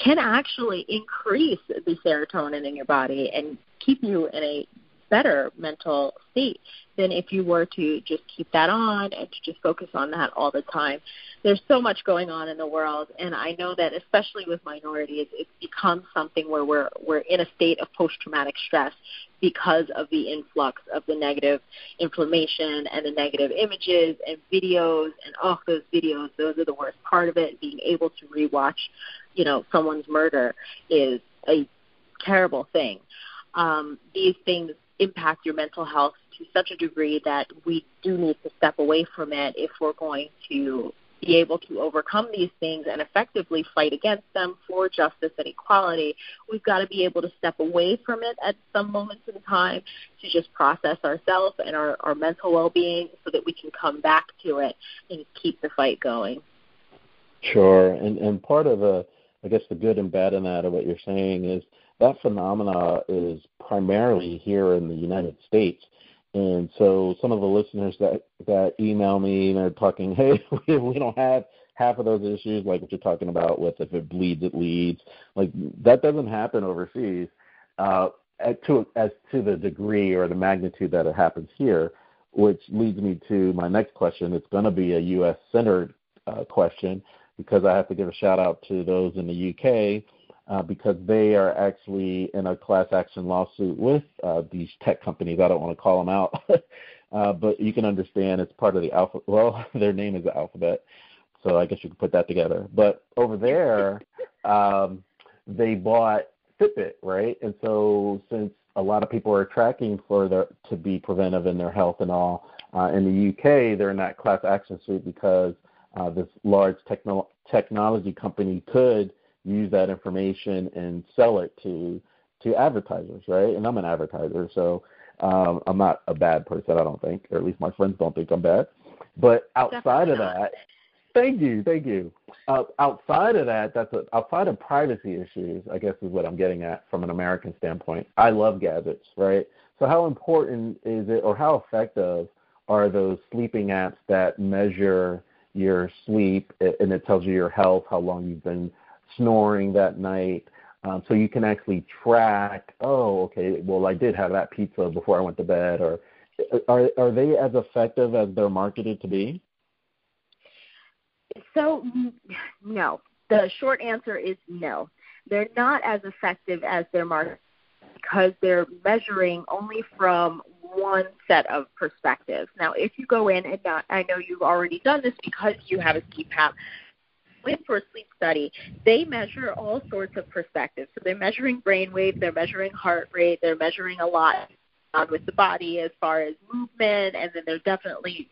can actually increase the serotonin in your body and keep you in a better mental state than if you were to just keep that on and to just focus on that all the time. There's so much going on in the world, and I know that especially with minorities, it's become something where we're we're in a state of post-traumatic stress because of the influx of the negative inflammation and the negative images and videos and oh those videos. Those are the worst part of it. Being able to rewatch, you know, someone's murder is a terrible thing. Um, these things impact your mental health to such a degree that we do need to step away from it if we're going to be able to overcome these things and effectively fight against them for justice and equality, we've got to be able to step away from it at some moments in time to just process ourselves and our, our mental well being so that we can come back to it and keep the fight going. Sure. And and part of the I guess the good and bad in that of what you're saying is that phenomena is primarily here in the United States. And so some of the listeners that that email me and are talking, hey, we don't have half of those issues like what you're talking about with if it bleeds, it leads. Like that doesn't happen overseas uh, at to as to the degree or the magnitude that it happens here, which leads me to my next question. It's going to be a U.S. centered uh, question because I have to give a shout out to those in the UK uh, because they are actually in a class action lawsuit with uh, these tech companies. I don't want to call them out, uh, but you can understand it's part of the alpha. Well, their name is alphabet, so I guess you could put that together. But over there, um, they bought Fitbit, right? And so since a lot of people are tracking for their to be preventive in their health and all, uh, in the UK they're in that class action suit because uh, this large techno- technology company could use that information and sell it to to advertisers, right? And I'm an advertiser, so um, I'm not a bad person, I don't think, or at least my friends don't think I'm bad. But outside of that, thank you, thank you. Uh, outside of that, that's a, outside of privacy issues, I guess is what I'm getting at from an American standpoint. I love gadgets, right? So how important is it, or how effective are those sleeping apps that measure your sleep and it tells you your health, how long you've been snoring that night. Um, so you can actually track, oh, okay, well, I did have that pizza before I went to bed, or are are they as effective as they're marketed to be? So, no. The short answer is no. They're not as effective as they're marketed because they're measuring only from one set of perspectives. Now, if you go in, and not, I know you've already done this because you have a CPAP, in for a sleep study, they measure all sorts of perspectives. So they're measuring brain waves, they're measuring heart rate, they're measuring a lot um, with the body as far as movement, and then they're definitely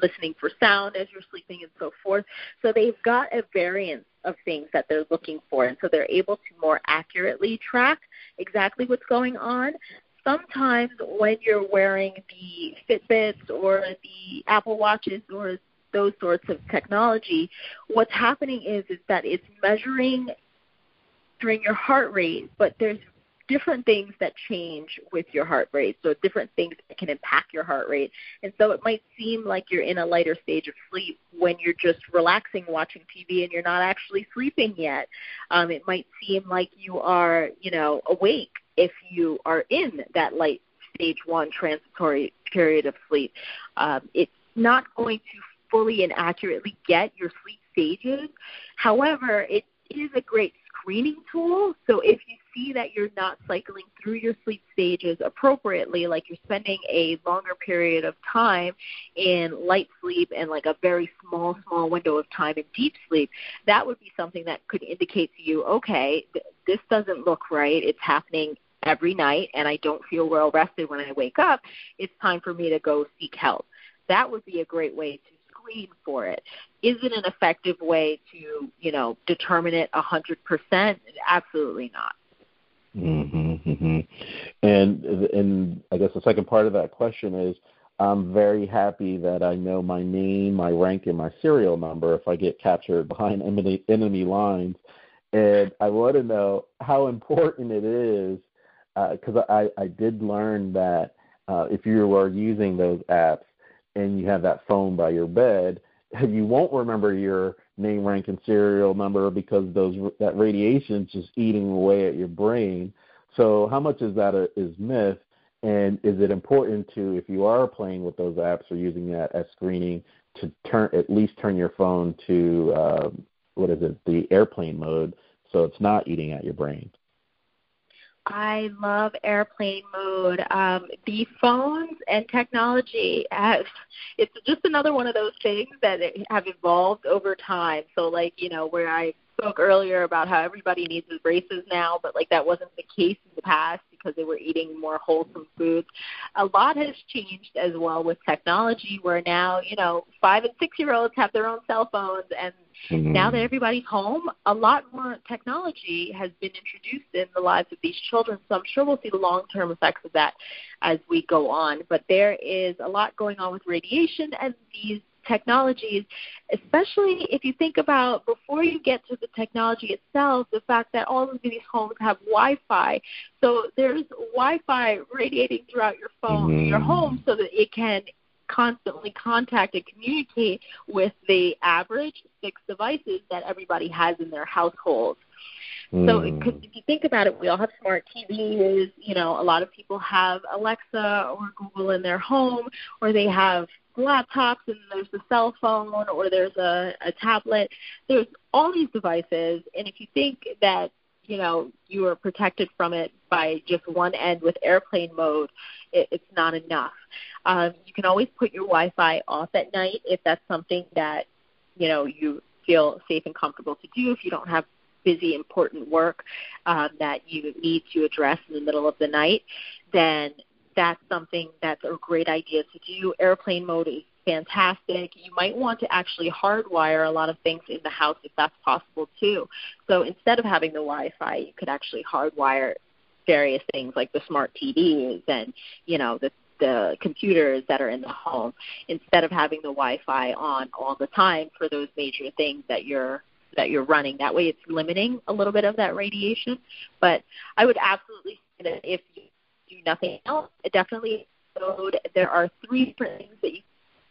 listening for sound as you're sleeping and so forth. So they've got a variance of things that they're looking for, and so they're able to more accurately track exactly what's going on. Sometimes when you're wearing the Fitbits or the Apple Watches or those sorts of technology, what's happening is is that it's measuring during your heart rate, but there's different things that change with your heart rate. So different things that can impact your heart rate. And so it might seem like you're in a lighter stage of sleep when you're just relaxing watching TV and you're not actually sleeping yet. Um, it might seem like you are, you know, awake if you are in that light stage one transitory period of sleep. Um, it's not going to fully and accurately get your sleep stages. However, it is a great screening tool. So if you see that you're not cycling through your sleep stages appropriately, like you're spending a longer period of time in light sleep and like a very small, small window of time in deep sleep, that would be something that could indicate to you, okay, th- this doesn't look right. It's happening every night and I don't feel well rested when I wake up. It's time for me to go seek help. That would be a great way to screen for it. Is it an effective way to, you know, determine it a 100%? Absolutely not. Mm-hmm, mm-hmm. And and I guess the second part of that question is, I'm very happy that I know my name, my rank, and my serial number if I get captured behind enemy, lines. And I want to know how important it is because uh, I, I did learn that uh, if you are using those apps, and you have that phone by your bed, you won't remember your name, rank, and serial number because those that radiation is just eating away at your brain. So how much is that a, is myth? And is it important to, if you are playing with those apps or using that as screening, to turn at least turn your phone to uh, what is it, the airplane mode, so it's not eating at your brain? I love airplane mode. Um, the phones and technology have, it's just another one of those things that have evolved over time. So like, you know, where I spoke earlier about how everybody needs braces now, but like that wasn't the case in the past because they were eating more wholesome foods. A lot has changed as well with technology where now, you know, five and six year olds have their own cell phones and mm-hmm. now that everybody's home, a lot more technology has been introduced in the lives of these children. So I'm sure we'll see the long term effects of that as we go on. But there is a lot going on with radiation and these technologies, especially if you think about before you get to the technology itself, the fact that all of these homes have Wi-Fi. So there's Wi-Fi radiating throughout your phone, mm-hmm. your home, so that it can constantly contact and communicate with the average six devices that everybody has in their households. So, because mm. if you think about it, we all have smart TVs. You know, a lot of people have Alexa or Google in their home, or they have laptops and there's a cell phone or there's a, a tablet. There's all these devices, and if you think that you know you are protected from it by just one end with airplane mode, it, it's not enough. Um, you can always put your Wi-Fi off at night if that's something that you know you feel safe and comfortable to do. If you don't have busy, important work um, that you need to address in the middle of the night, then that's something that's a great idea to do. Airplane mode is fantastic. You might want to actually hardwire a lot of things in the house if that's possible too. So instead of having the Wi-Fi, you could actually hardwire various things like the smart TVs and you know the the computers that are in the home instead of having the Wi-Fi on all the time for those major things that you're that you're running. That way, it's limiting a little bit of that radiation. But I would absolutely say that if you do nothing else, definitely. There are three different things that you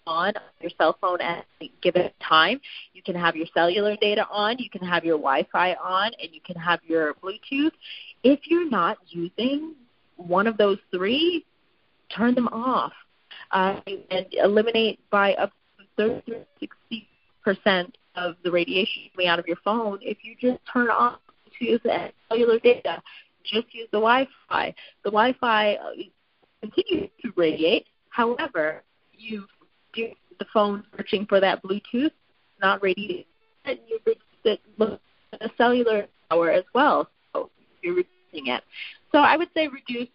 on your cell phone at a given time. You can have your cellular data on, you can have your Wi-Fi on, and you can have your Bluetooth. If you're not using one of those three, turn them off uh, and eliminate by up to 30 60 percent of the radiation coming out of your phone if you just turn off Bluetooth and cellular data just use the Wi-Fi. The Wi-Fi uh, continues to radiate. However, you the phone searching for that Bluetooth, not radiating, you reduce it a cellular tower as well. So you're reducing it. So I would say reduce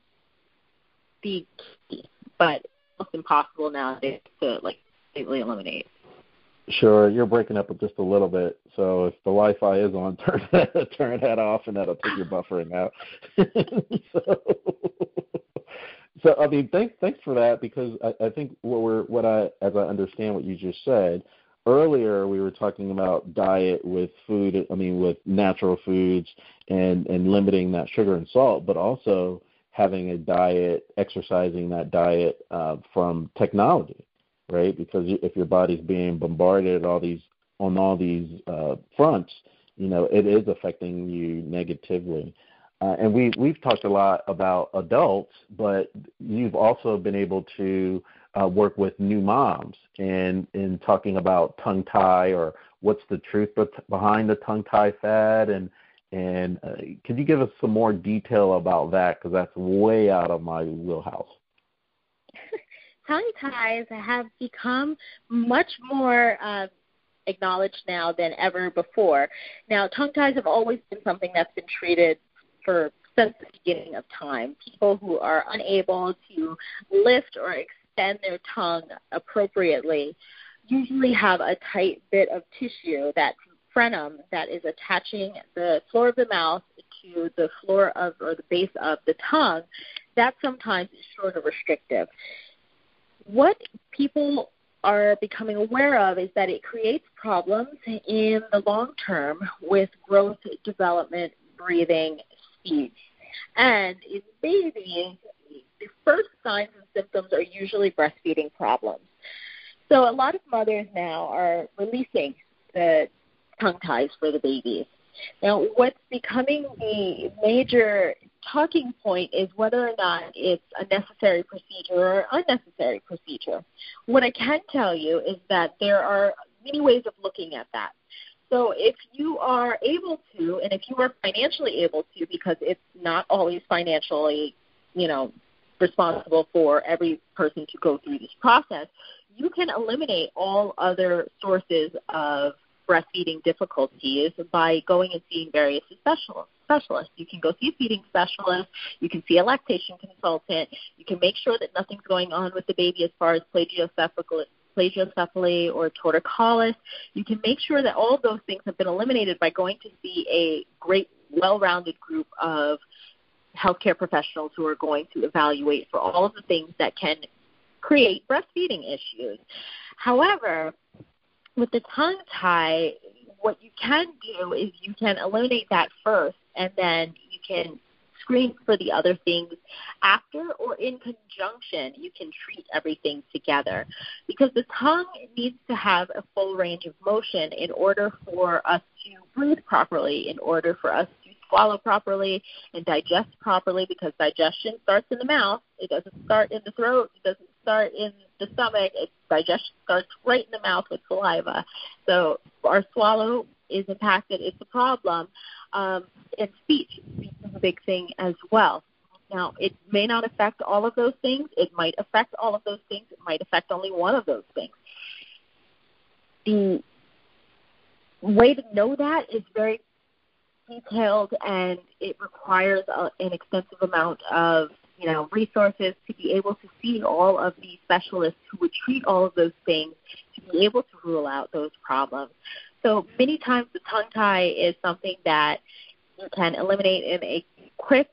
the key, but it's impossible nowadays to like completely eliminate. Sure, you're breaking up just a little bit. So if the Wi-Fi is on, turn that, turn that off, and that'll take your buffering out. so, so I mean, thanks thanks for that because I, I think what we're what I as I understand what you just said earlier, we were talking about diet with food. I mean, with natural foods and and limiting that sugar and salt, but also having a diet, exercising that diet uh, from technology right? Because if your body's being bombarded all these on all these uh, fronts, you know, it is affecting you negatively. Uh, and we we've talked a lot about adults, but you've also been able to uh, work with new moms and in talking about tongue tie or what's the truth behind the tongue tie fad. And and uh, could you give us some more detail about that? Because that's way out of my wheelhouse. Tongue ties have become much more uh, acknowledged now than ever before. Now, tongue ties have always been something that's been treated for since the beginning of time. People who are unable to lift or extend their tongue appropriately usually have a tight bit of tissue, that frenum, that is attaching the floor of the mouth to the floor of or the base of the tongue. That sometimes is sort of restrictive what people are becoming aware of is that it creates problems in the long term with growth, development, breathing, And in babies, the first signs and symptoms are usually breastfeeding problems. So a lot of mothers now are releasing the tongue ties for the babies. Now, what's becoming the major talking point is whether or not it's a necessary procedure or unnecessary procedure. What I can tell you is that there are many ways of looking at that. So if you are able to, and if you are financially able to, because it's not always financially, you know, responsible for every person to go through this process, you can eliminate all other sources of breastfeeding difficulties by going and seeing various specialists specialist. You can go see a feeding specialist. You can see a lactation consultant. You can make sure that nothing's going on with the baby as far as plagiocephalic plagiocephaly or torticollis. You can make sure that all of those things have been eliminated by going to see a great, well-rounded group of healthcare professionals who are going to evaluate for all of the things that can create breastfeeding issues. However, with the tongue tie, what you can do is you can eliminate that first and then you can screen for the other things. After or in conjunction you can treat everything together. Because the tongue needs to have a full range of motion in order for us to breathe properly in order for us to swallow properly and digest properly because digestion starts in the mouth. It doesn't start in the throat. It doesn't start in the stomach. It digestion starts right in the mouth with saliva. So our swallow is impacted. It's a problem. Um, and speech. Big thing as well. Now, it may not affect all of those things. It might affect all of those things. It might affect only one of those things. The way to know that is very detailed and it requires a, an extensive amount of you know resources to be able to see all of these specialists who would treat all of those things to be able to rule out those problems. So many times the tongue tie is something that you can eliminate in a quick,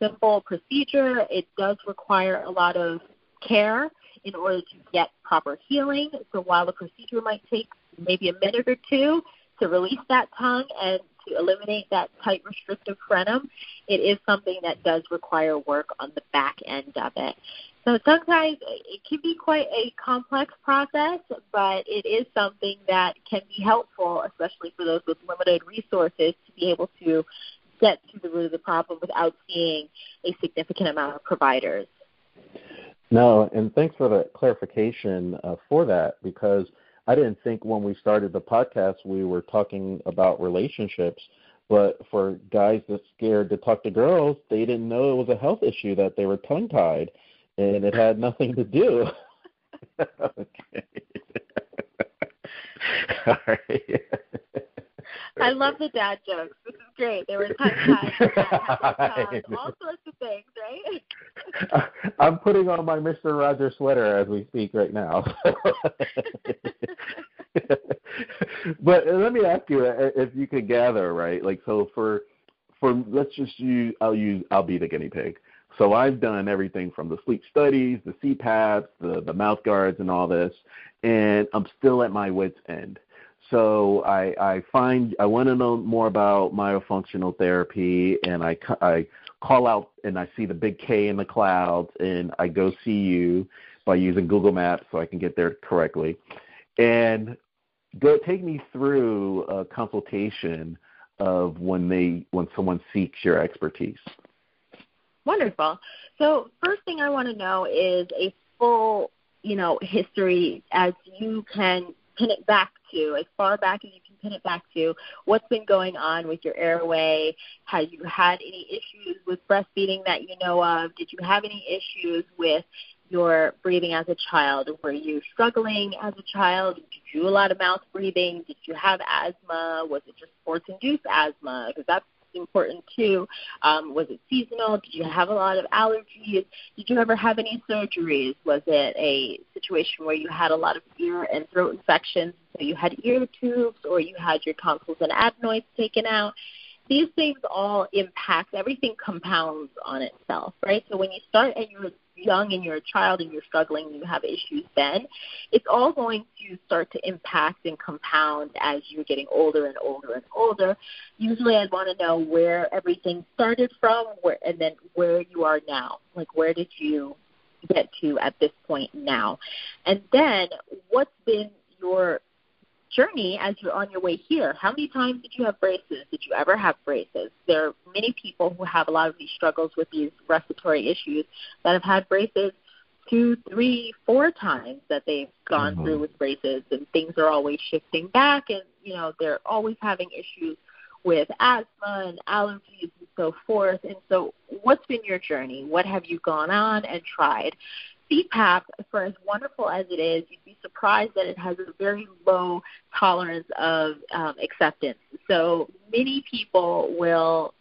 simple procedure. It does require a lot of care in order to get proper healing. So while the procedure might take maybe a minute or two to release that tongue and to eliminate that tight restrictive frenum, it is something that does require work on the back end of it. So sometimes it can be quite a complex process, but it is something that can be helpful, especially for those with limited resources, to be able to get to the root of the problem without seeing a significant amount of providers. No, and thanks for the clarification uh, for that because I didn't think when we started the podcast we were talking about relationships, but for guys that scared to talk to girls, they didn't know it was a health issue that they were tongue tied and it had nothing to do. okay. All right. I love the dad jokes. This is great. They were tongue tied, all sorts of things, right? I'm putting on my Mr. Rogers sweater as we speak right now. but let me ask you if you could gather, right? Like, so for for let's just use I'll use I'll be the guinea pig. So I've done everything from the sleep studies, the CPAPs, the, the mouth guards, and all this, and I'm still at my wits' end. So I, I find I want to know more about myofunctional therapy, and I, I call out and I see the big K in the clouds, and I go see you by using Google Maps so I can get there correctly, and go take me through a consultation of when they when someone seeks your expertise. Wonderful. So first thing I want to know is a full, you know, history as you can pin it back to, as far back as you can pin it back to, what's been going on with your airway? Have you had any issues with breastfeeding that you know of? Did you have any issues with your breathing as a child? Were you struggling as a child? Did you do a lot of mouth breathing? Did you have asthma? Was it just sports induced asthma? Because that's important too. Um, was it seasonal? Did you have a lot of allergies? Did you ever have any surgeries? Was it a situation where you had a lot of ear and throat infections, so you had ear tubes, or you had your tonsils and adenoids taken out? These things all impact, everything compounds on itself, right? So when you start and you're young and you're a child and you're struggling and you have issues then, it's all going to start to impact and compound as you're getting older and older and older. Usually I'd want to know where everything started from where and then where you are now. Like where did you get to at this point now? And then what's been your journey as you're on your way here. How many times did you have braces? Did you ever have braces? There are many people who have a lot of these struggles with these respiratory issues that have had braces two, three, four times that they've gone mm-hmm. through with braces, and things are always shifting back, and you know they're always having issues with asthma and allergies and so forth. And so, what's been your journey? What have you gone on and tried? CPAP, for as wonderful as it is, you'd be surprised that it has a very low tolerance of um, acceptance. So many people will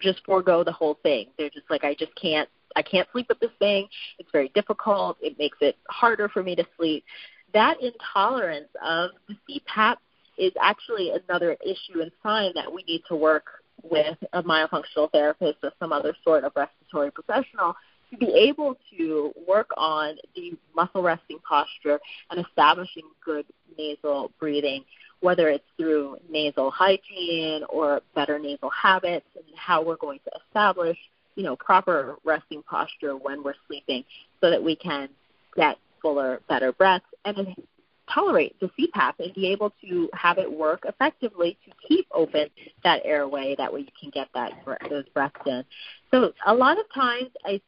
just forego the whole thing. They're just like, I just can't, I can't sleep with this thing. It's very difficult. It makes it harder for me to sleep. That intolerance of the CPAP is actually another issue and sign that we need to work with a myofunctional therapist or some other sort of respiratory professional to be able to work on the muscle resting posture and establishing good nasal breathing, whether it's through nasal hygiene or better nasal habits and how we're going to establish, you know, proper resting posture when we're sleeping so that we can get fuller, better breaths and tolerate the CPAP and be able to have it work effectively to keep open that airway. That way you can get that those breaths in. So a lot of times I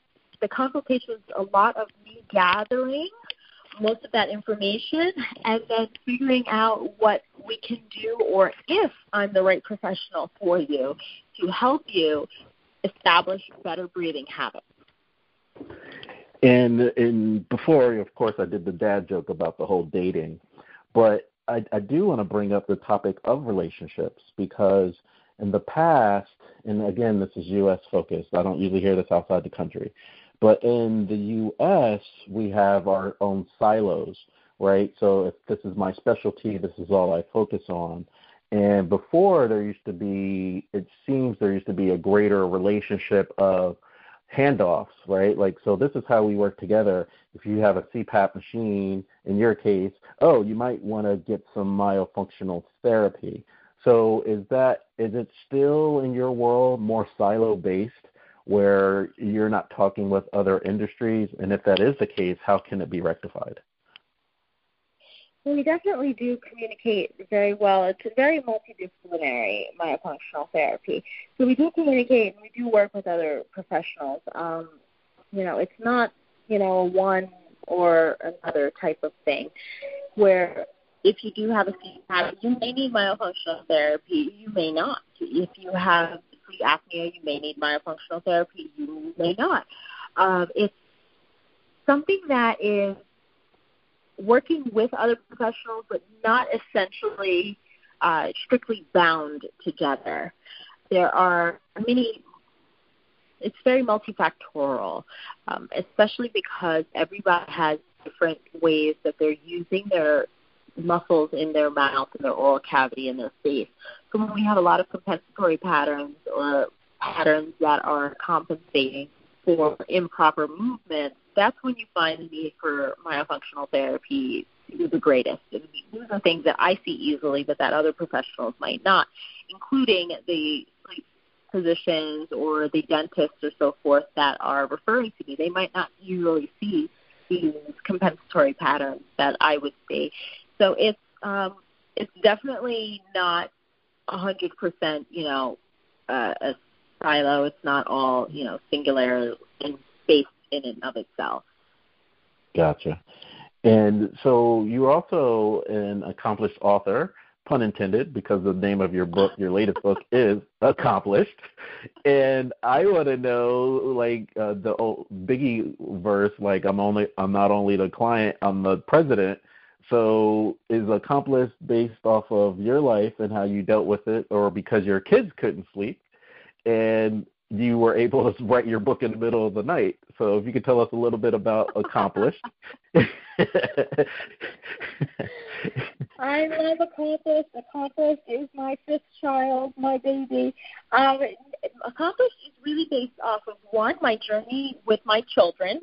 the consultation is a lot of me gathering most of that information and then figuring out what we can do or if I'm the right professional for you to help you establish better breathing habits. And before, of course, I did the dad joke about the whole dating, but I, I do want to bring up the topic of relationships because in the past, and again, this is U.S. focused. I don't usually hear this outside the country, but in the U.S., we have our own silos, right? So if this is my specialty, this is all I focus on. And before, there used to be, it seems there used to be a greater relationship of handoffs, right? Like, so this is how we work together. If you have a CPAP machine, in your case, oh, you might want to get some myofunctional therapy. So is that is it still in your world more silo based, where you're not talking with other industries? And if that is the case, how can it be rectified? Well, we definitely do communicate very well. It's a very multidisciplinary myofunctional therapy. So we do communicate and we do work with other professionals. Um, you know, it's not, you know, one or another type of thing where if you do have a CPAP, you may need myofunctional therapy, you may not. If you have sleep apnea, you may need myofunctional therapy, you may not. Um, it's something that is working with other professionals, but not essentially uh, strictly bound together. There are many. It's very multifactorial, um, especially because everybody has different ways that they're using their muscles in their mouth and their oral cavity and their face. So when we have a lot of compensatory patterns or patterns that are compensating for improper movement, that's when you find the need for myofunctional therapy to the greatest. And these are things that I see easily, but that other professionals might not, including the sleep physicians or the dentists or so forth that are referring to me. They might not usually see these compensatory patterns that I would see. So it's um, it's definitely not a hundred percent, you know, uh, a silo. It's not all you know singular and based in and of itself. Gotcha. And so you're also an accomplished author, pun intended, because the name of your book, your latest book, is accomplished. And I want to know, like uh, the old Biggie verse, like I'm only, I'm not only the client, I'm the president. So is accomplished based off of your life and how you dealt with it, or because your kids couldn't sleep? And you were able to write your book in the middle of the night. So if you could tell us a little bit about Accomplished. I love Accomplished. Accomplished is my fifth child, my baby. Um, Accomplished is really based off of one, my journey with my children,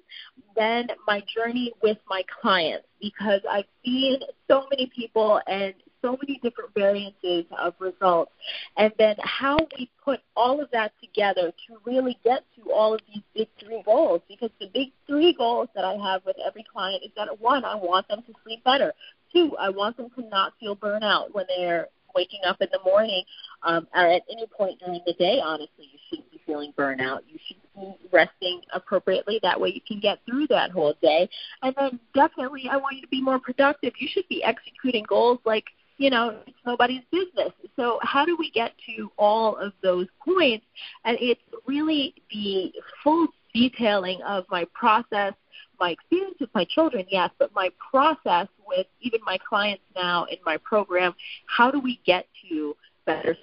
then my journey with my clients, because I've seen so many people and so many different variances of results. And then how we put all of that together to really get to all of these big three goals. Because the big three goals that I have with every client is that one, I want them to sleep better. Two, I want them to not feel burnout when they're waking up in the morning um, or at any point during the day. Honestly, you shouldn't be feeling burnout. You should be resting appropriately. That way, you can get through that whole day. And then, definitely, I want you to be more productive. You should be executing goals like you know, it's nobody's business. So how do we get to all of those points? And it's really the full detailing of my process, my experience with my children, yes, but my process with even my clients now in my program, how do we get to better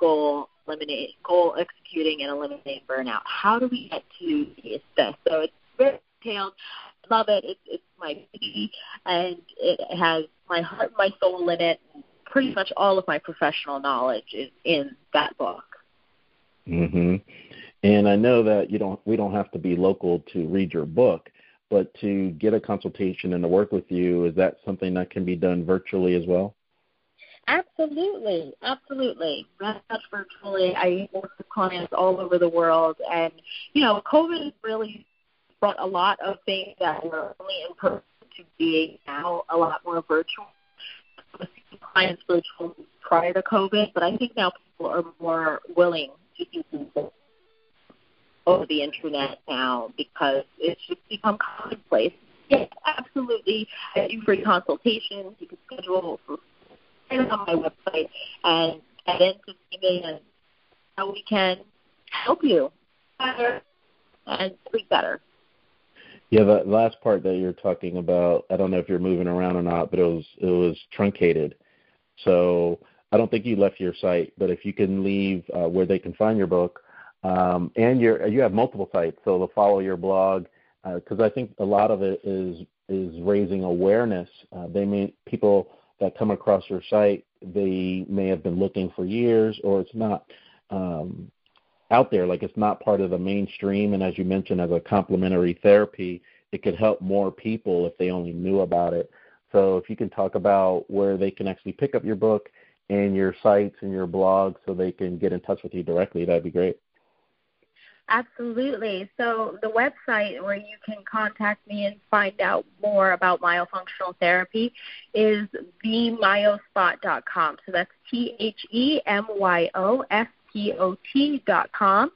goal eliminate goal executing and eliminating burnout? How do we get to this? So it's very detailed. I love it. It's it's my baby and it has my heart, my soul in it. Pretty much all of my professional knowledge is in that book. Mhm. And I know that you don't we don't have to be local to read your book, but to get a consultation and to work with you, is that something that can be done virtually as well? Absolutely, absolutely. Very much virtually. I work with clients all over the world, and you know, COVID really brought a lot of things that were only in person to being now a lot more virtual. I was seeing Clients virtual prior to COVID, but I think now people are more willing to do people over the internet now because it's just become commonplace. Yes, absolutely. I do free consultations. You can schedule for on my website and get into me and how we can help you better and sleep better. Yeah, the last part that you're talking about, I don't know if you're moving around or not, but it was it was truncated. So I don't think you left your site, but if you can leave uh, where they can find your book, um, and you you have multiple sites, so they'll follow your blog because uh, I think a lot of it is is raising awareness. Uh, they may people that come across your site, they may have been looking for years, or it's not um, out there, like it's not part of the mainstream. And as you mentioned, as a complementary therapy, it could help more people if they only knew about it. So if you can talk about where they can actually pick up your book and your sites and your blog so they can get in touch with you directly, that'd be great. Absolutely. So the website where you can contact me and find out more about myofunctional therapy is themyospot.com. So that's T H E M Y O S P O T dot com.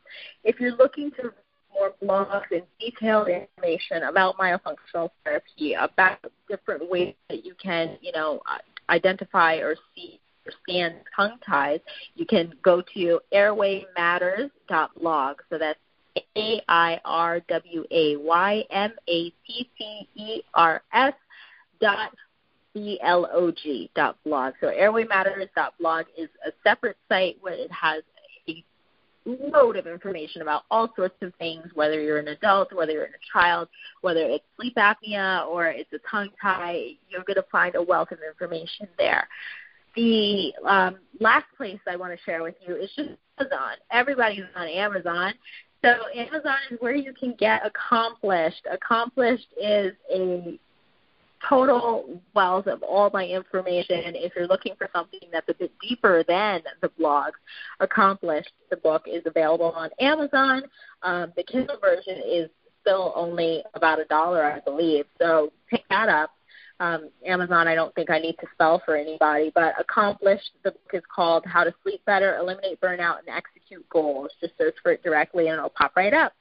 If you're looking to more blogs and detailed information about myofunctional therapy, uh, about different ways that you can, you know, uh, identify or see understand tongue ties, you can go to airwaymatters.blog. So that's A I R W A Y M A T T E R S dot B L O G dot blog. So airwaymatters.blog is a separate site where it has load of information about all sorts of things, whether you're an adult, whether you're a child, whether it's sleep apnea or it's a tongue tie, you're going to find a wealth of information there the um, last place I want to share with you is just Amazon. Everybody's on Amazon. So Amazon is where you can get accomplished. Accomplished is a total wealth of all my information. If you're looking for something that's a bit deeper than the blogs, Accomplished, the book is available on Amazon. Um, the Kindle version is still only about a dollar, I believe. So pick that up um, Amazon, I don't think I need to spell for anybody, but accomplished. The book is called How to Sleep Better, Eliminate Burnout, and Execute Goals. Just search for it directly and it'll pop right up.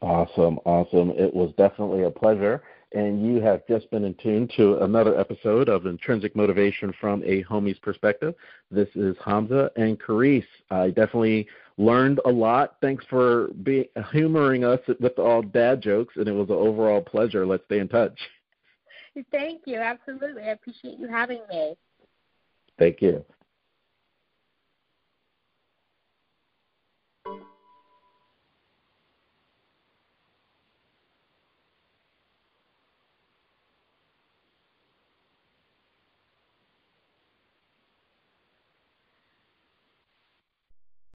Awesome, awesome. It was definitely a pleasure. And you have just been in tune to another episode of Intrinsic Motivation from a Homie's Perspective. This is Hamza and Carice. I definitely learned a lot. Thanks for be, humoring us with all dad jokes, and it was an overall pleasure. Let's stay in touch. Thank you. Absolutely. I appreciate you having me. Thank you.